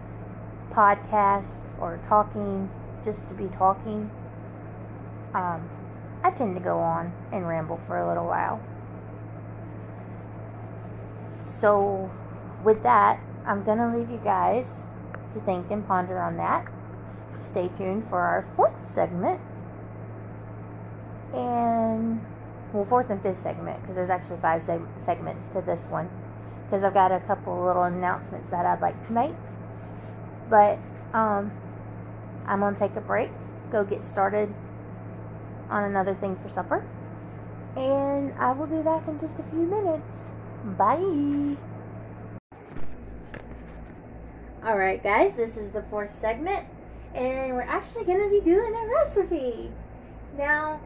podcast or talking, just to be talking, um, I tend to go on and ramble for a little while. So, with that, I'm going to leave you guys to think and ponder on that. Stay tuned for our fourth segment. And well, fourth and fifth segment, because there's actually five seg- segments to this one, because I've got a couple little announcements that I'd like to make. But um, I'm gonna take a break, go get started on another thing for supper, and I will be back in just a few minutes. Bye. All right, guys, this is the fourth segment, and we're actually gonna be doing a recipe. Now,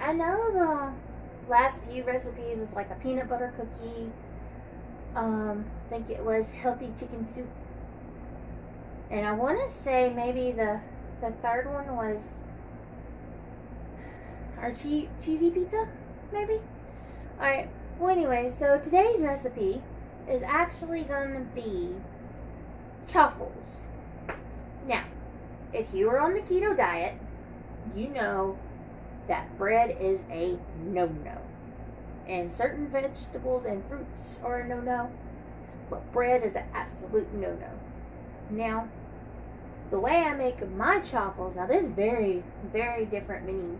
I know the last few recipes was like a peanut butter cookie. Um, I think it was healthy chicken soup And I want to say maybe the the third one was our che- cheesy pizza, maybe. All right. Well, anyway, so today's recipe is actually going to be chaffles. Now, if you are on the keto diet, you know that bread is a no-no. And certain vegetables and fruits are a no-no, but bread is an absolute no-no. Now, the way I make my chaffles, now there's very, very different many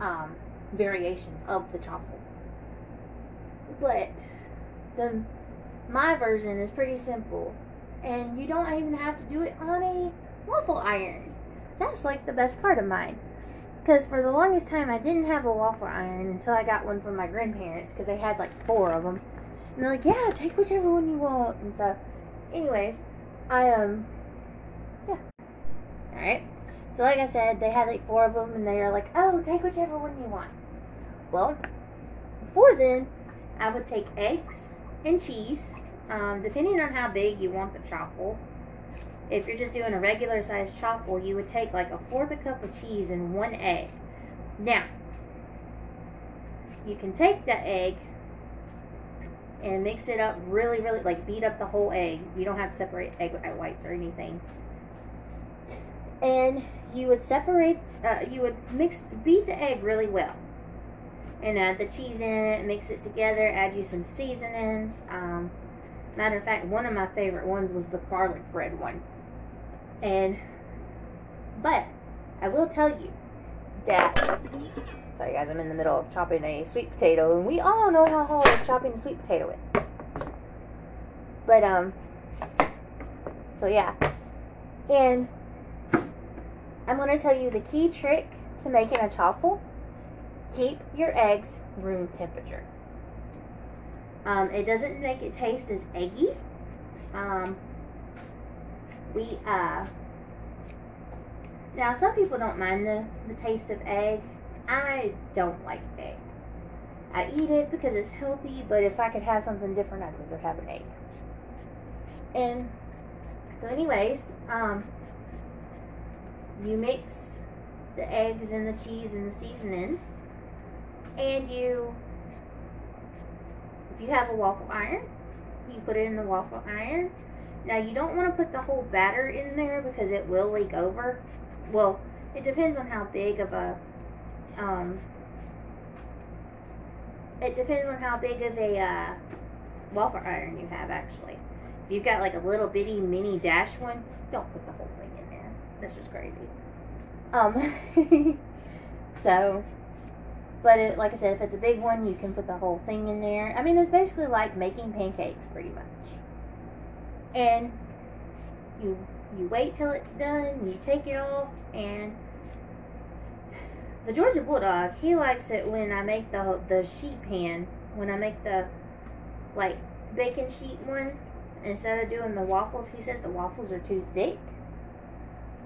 um, variations of the chaffle. But the my version is pretty simple, and you don't even have to do it on a waffle iron. That's like the best part of mine. Because for the longest time, I didn't have a waffle iron until I got one from my grandparents because they had like four of them. And they're like, yeah, take whichever one you want. And so, anyways, I, um, yeah. Alright. So, like I said, they had like four of them and they are like, oh, take whichever one you want. Well, before then, I would take eggs and cheese, um, depending on how big you want the chaffle. If you're just doing a regular sized chaffle, you would take like a fourth a cup of cheese and one egg. Now, you can take the egg and mix it up really, really, like beat up the whole egg. You don't have to separate egg whites or anything. And you would separate, uh, you would mix, beat the egg really well. And add the cheese in it, mix it together, add you some seasonings. Um, matter of fact, one of my favorite ones was the garlic bread one. And, but, I will tell you that, sorry guys, I'm in the middle of chopping a sweet potato, and we all know how hard chopping a sweet potato is. But, um, so yeah. And, I'm going to tell you the key trick to making a chaffle. Keep your eggs room temperature. Um, it doesn't make it taste as eggy. Um, we, uh, now some people don't mind the, the taste of egg. I don't like egg. I eat it because it's healthy, but if I could have something different, I'd rather have an egg. And so anyways, um, you mix the eggs and the cheese and the seasonings and you if you have a waffle iron you put it in the waffle iron now you don't want to put the whole batter in there because it will leak over well it depends on how big of a um it depends on how big of a uh, waffle iron you have actually if you've got like a little bitty mini dash one don't put the whole thing in there that's just crazy um, so, but it, like I said, if it's a big one, you can put the whole thing in there. I mean, it's basically like making pancakes, pretty much. And you you wait till it's done, you take it off, and the Georgia Bulldog, he likes it when I make the the sheet pan, when I make the like bacon sheet one, instead of doing the waffles, he says the waffles are too thick.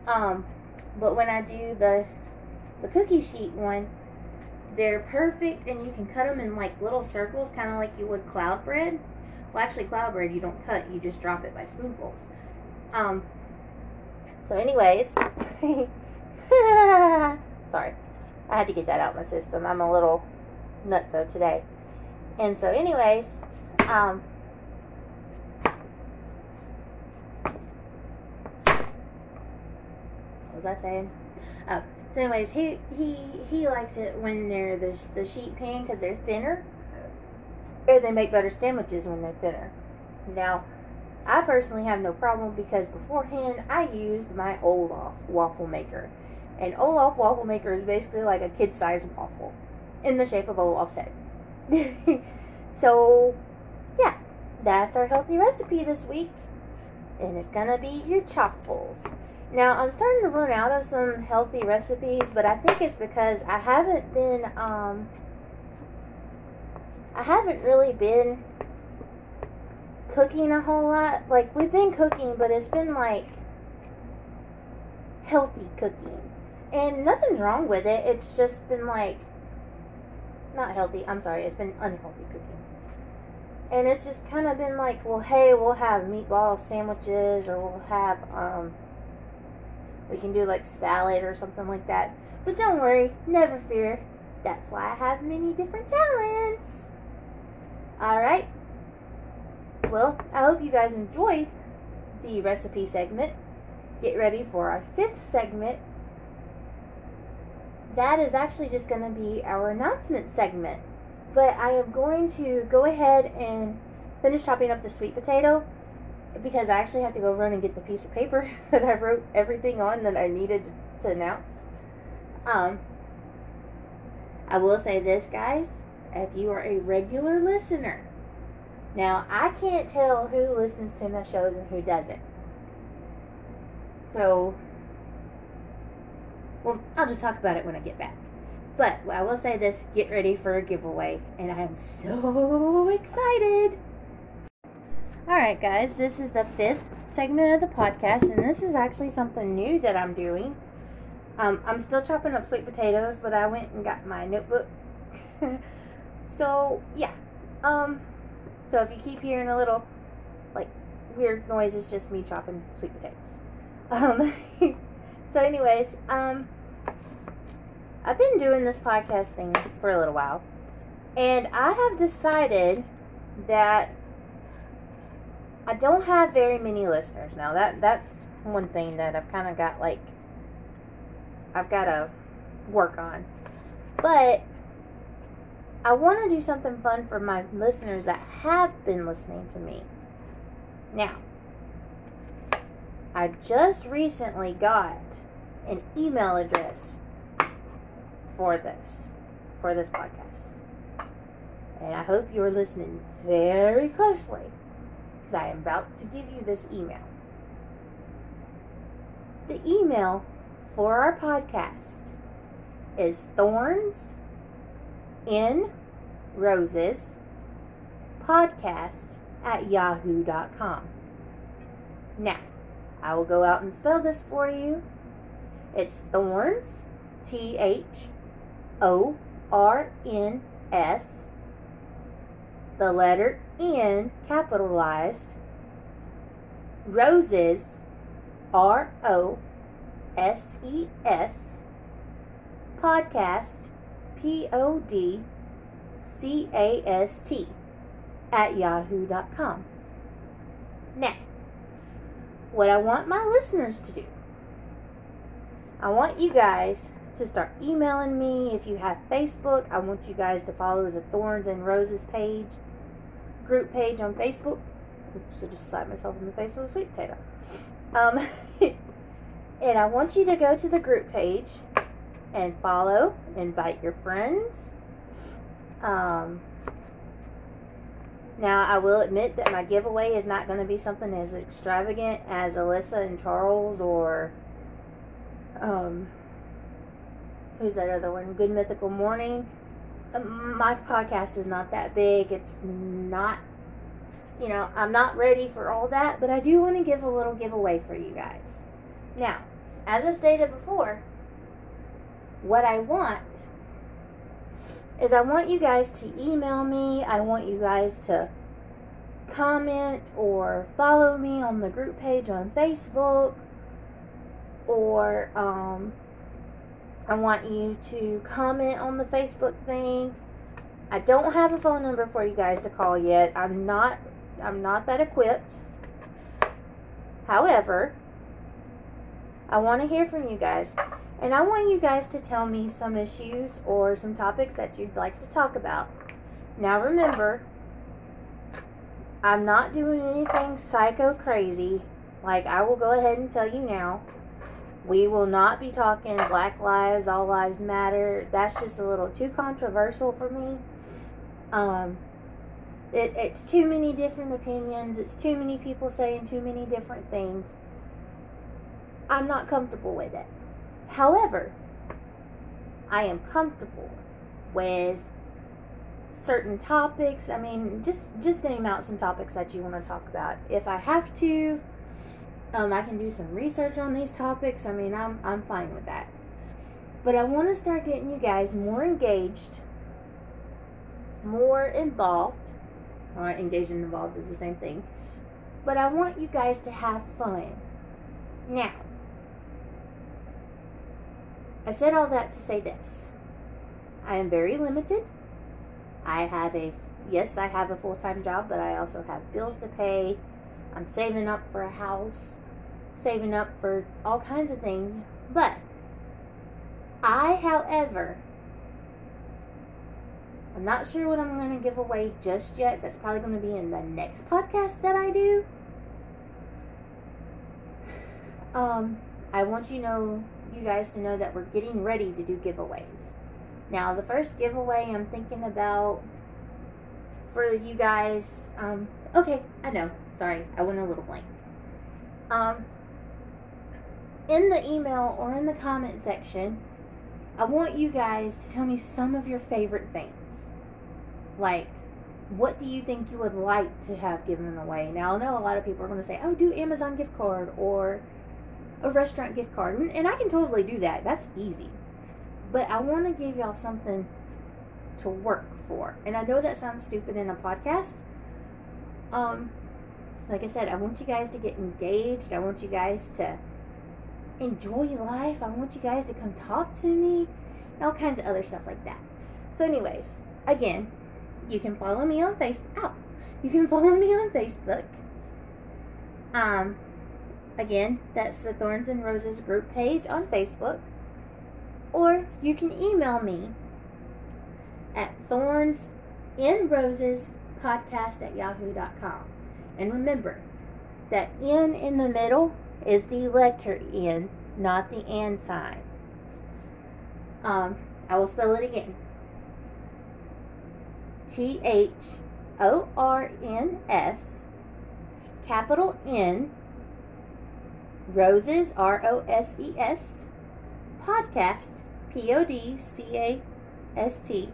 Um, but when I do the the cookie sheet one, they're perfect and you can cut them in like little circles, kind of like you would cloud bread. Well, actually, cloud bread you don't cut, you just drop it by spoonfuls. Um, so, anyways, sorry, I had to get that out of my system. I'm a little nutso today. And so, anyways, um, what was I saying? Oh, so anyways, he he he likes it when they're the the sheet pan because they're thinner, and they make better sandwiches when they're thinner. Now, I personally have no problem because beforehand I used my Olaf waffle maker, and Olaf waffle maker is basically like a kid-sized waffle in the shape of Olaf's head. so, yeah, that's our healthy recipe this week, and it's gonna be your chaffles. Now, I'm starting to run out of some healthy recipes, but I think it's because I haven't been, um, I haven't really been cooking a whole lot. Like, we've been cooking, but it's been like healthy cooking. And nothing's wrong with it. It's just been like, not healthy. I'm sorry. It's been unhealthy cooking. and it's just kind of been like, well, hey, we'll have meatball sandwiches, or we'll have, um, we can do like salad or something like that. But don't worry, never fear. That's why I have many different talents. Alright. Well, I hope you guys enjoyed the recipe segment. Get ready for our fifth segment. That is actually just going to be our announcement segment. But I am going to go ahead and finish chopping up the sweet potato because I actually have to go run and get the piece of paper that I wrote everything on that I needed to announce. Um, I will say this, guys. If you are a regular listener, now I can't tell who listens to my shows and who doesn't. So, well, I'll just talk about it when I get back. But I will say this get ready for a giveaway, and I am so excited. Alright, guys, this is the fifth segment of the podcast, and this is actually something new that I'm doing. Um, I'm still chopping up sweet potatoes, but I went and got my notebook. so, yeah. Um, so if you keep hearing a little, like, weird noise, it's just me chopping sweet potatoes. Um, so anyways, um, I've been doing this podcast thing for a little while, and I have decided that I don't have very many listeners now. That that's one thing that I've kind of got like I've got to work on. But I want to do something fun for my listeners that have been listening to me. Now, I just recently got an email address for this for this podcast. And I hope you're listening very closely because I am about to give you this email. The email for our podcast is thorns in roses podcast at yahoo.com. Now, I will go out and spell this for you. It's thorns, T H O R N S, the letter N capitalized, roses, R O S E S, podcast, P O D C A S T, at yahoo.com. Now, what I want my listeners to do, I want you guys to start emailing me. If you have Facebook, I want you guys to follow the Thorns and Roses page, group page on Facebook. Oops, I just slapped myself in the face with a sweet potato. Um, and I want you to go to the group page and follow, invite your friends. Um, now, I will admit that my giveaway is not going to be something as extravagant as Alyssa and Charles or um, who's that other one? Good Mythical Morning. Um, my podcast is not that big. It's not, you know, I'm not ready for all that, but I do want to give a little giveaway for you guys. Now, as I stated before, what I want is I want you guys to email me. I want you guys to comment or follow me on the group page on Facebook or um, I want you to comment on the Facebook thing. I don't have a phone number for you guys to call yet. I'm not I'm not that equipped. However, I want to hear from you guys. And I want you guys to tell me some issues or some topics that you'd like to talk about. Now remember, I'm not doing anything psycho crazy. Like I will go ahead and tell you now. We will not be talking Black Lives, All Lives Matter. That's just a little too controversial for me. Um, it, it's too many different opinions. It's too many people saying too many different things. I'm not comfortable with it. However, I am comfortable with certain topics. I mean, just just name out some topics that you want to talk about. If I have to, um, I can do some research on these topics. I mean, I'm I'm fine with that. But I want to start getting you guys more engaged, more involved, or engaged and involved is the same thing. But I want you guys to have fun. Now, I said all that to say this. I am very limited. I have a, yes, I have a full time job, but I also have bills to pay. I'm saving up for a house, saving up for all kinds of things. But I, however, I'm not sure what I'm going to give away just yet. That's probably going to be in the next podcast that I do. Um, I want you to know you guys to know that we're getting ready to do giveaways. Now, the first giveaway I'm thinking about for you guys, um, okay, I know. Sorry, I went a little blank. Um, in the email or in the comment section, I want you guys to tell me some of your favorite things. Like, what do you think you would like to have given away? Now, I know a lot of people are going to say, oh, do Amazon gift card or a restaurant gift card. And I can totally do that. That's easy. But I want to give y'all something to work for. And I know that sounds stupid in a podcast. Um, like I said, I want you guys to get engaged. I want you guys to enjoy life. I want you guys to come talk to me. All kinds of other stuff like that. So, anyways, again, you can follow me on Facebook. Oh, you can follow me on Facebook. Um, Again, that's the Thorns and Roses group page on Facebook. Or you can email me at thornsinrosespodcast at yahoo.com. And remember that N in the middle is the letter N, not the and sign. Um, I will spell it again. T H O R N S, capital N, Roses, R O S E S, podcast, P O D C A S T,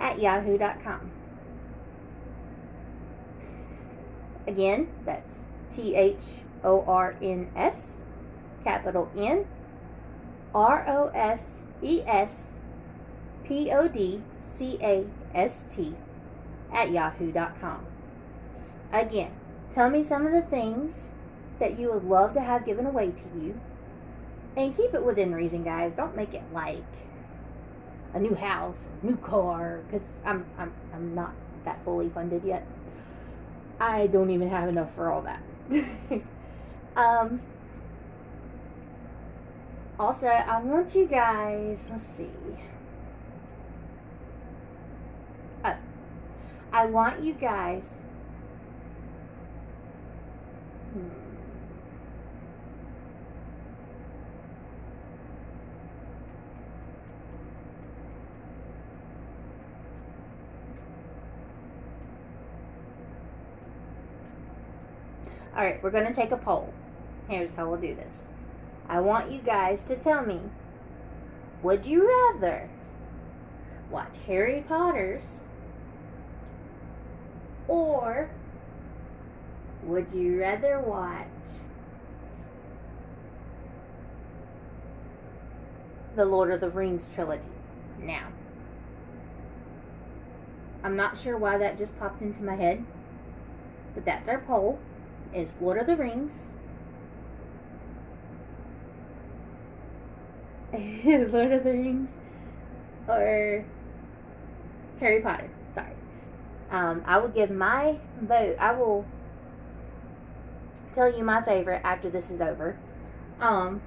at yahoo.com. Again, that's T H O R N S, capital N, R O S E S, P O D C A S T, at yahoo.com. Again, tell me some of the things that you would love to have given away to you. And keep it within reason, guys. Don't make it like a new house, a new car, because I'm, I'm, I'm not that fully funded yet. I don't even have enough for all that. um, also, I want you guys, let's see. Uh, I want you guys. All right, we're going to take a poll. Here's how we'll do this. I want you guys to tell me would you rather watch Harry Potter's or would you rather watch the Lord of the Rings trilogy? Now, I'm not sure why that just popped into my head, but that's our poll is Lord of the Rings. Lord of the Rings or Harry Potter. Sorry. Um, I will give my vote. I will tell you my favorite after this is over. Um,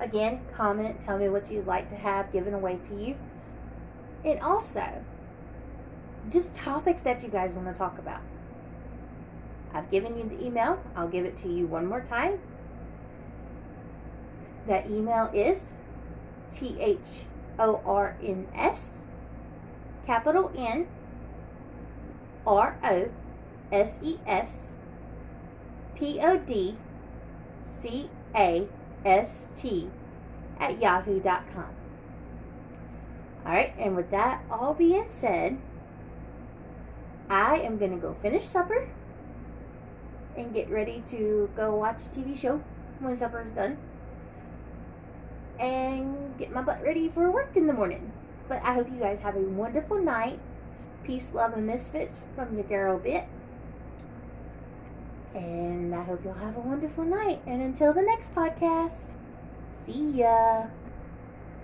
again, comment, tell me what you'd like to have given away to you. And also, just topics that you guys want to talk about. I've given you the email. I'll give it to you one more time. That email is T H O R N S, capital N R O S E S P O D C A S T at yahoo.com. All right, and with that all being said, I am going to go finish supper and get ready to go watch TV show when supper is done. And get my butt ready for work in the morning. But I hope you guys have a wonderful night. Peace, love, and misfits from your girl Bit. And I hope you'll have a wonderful night. And until the next podcast, see ya.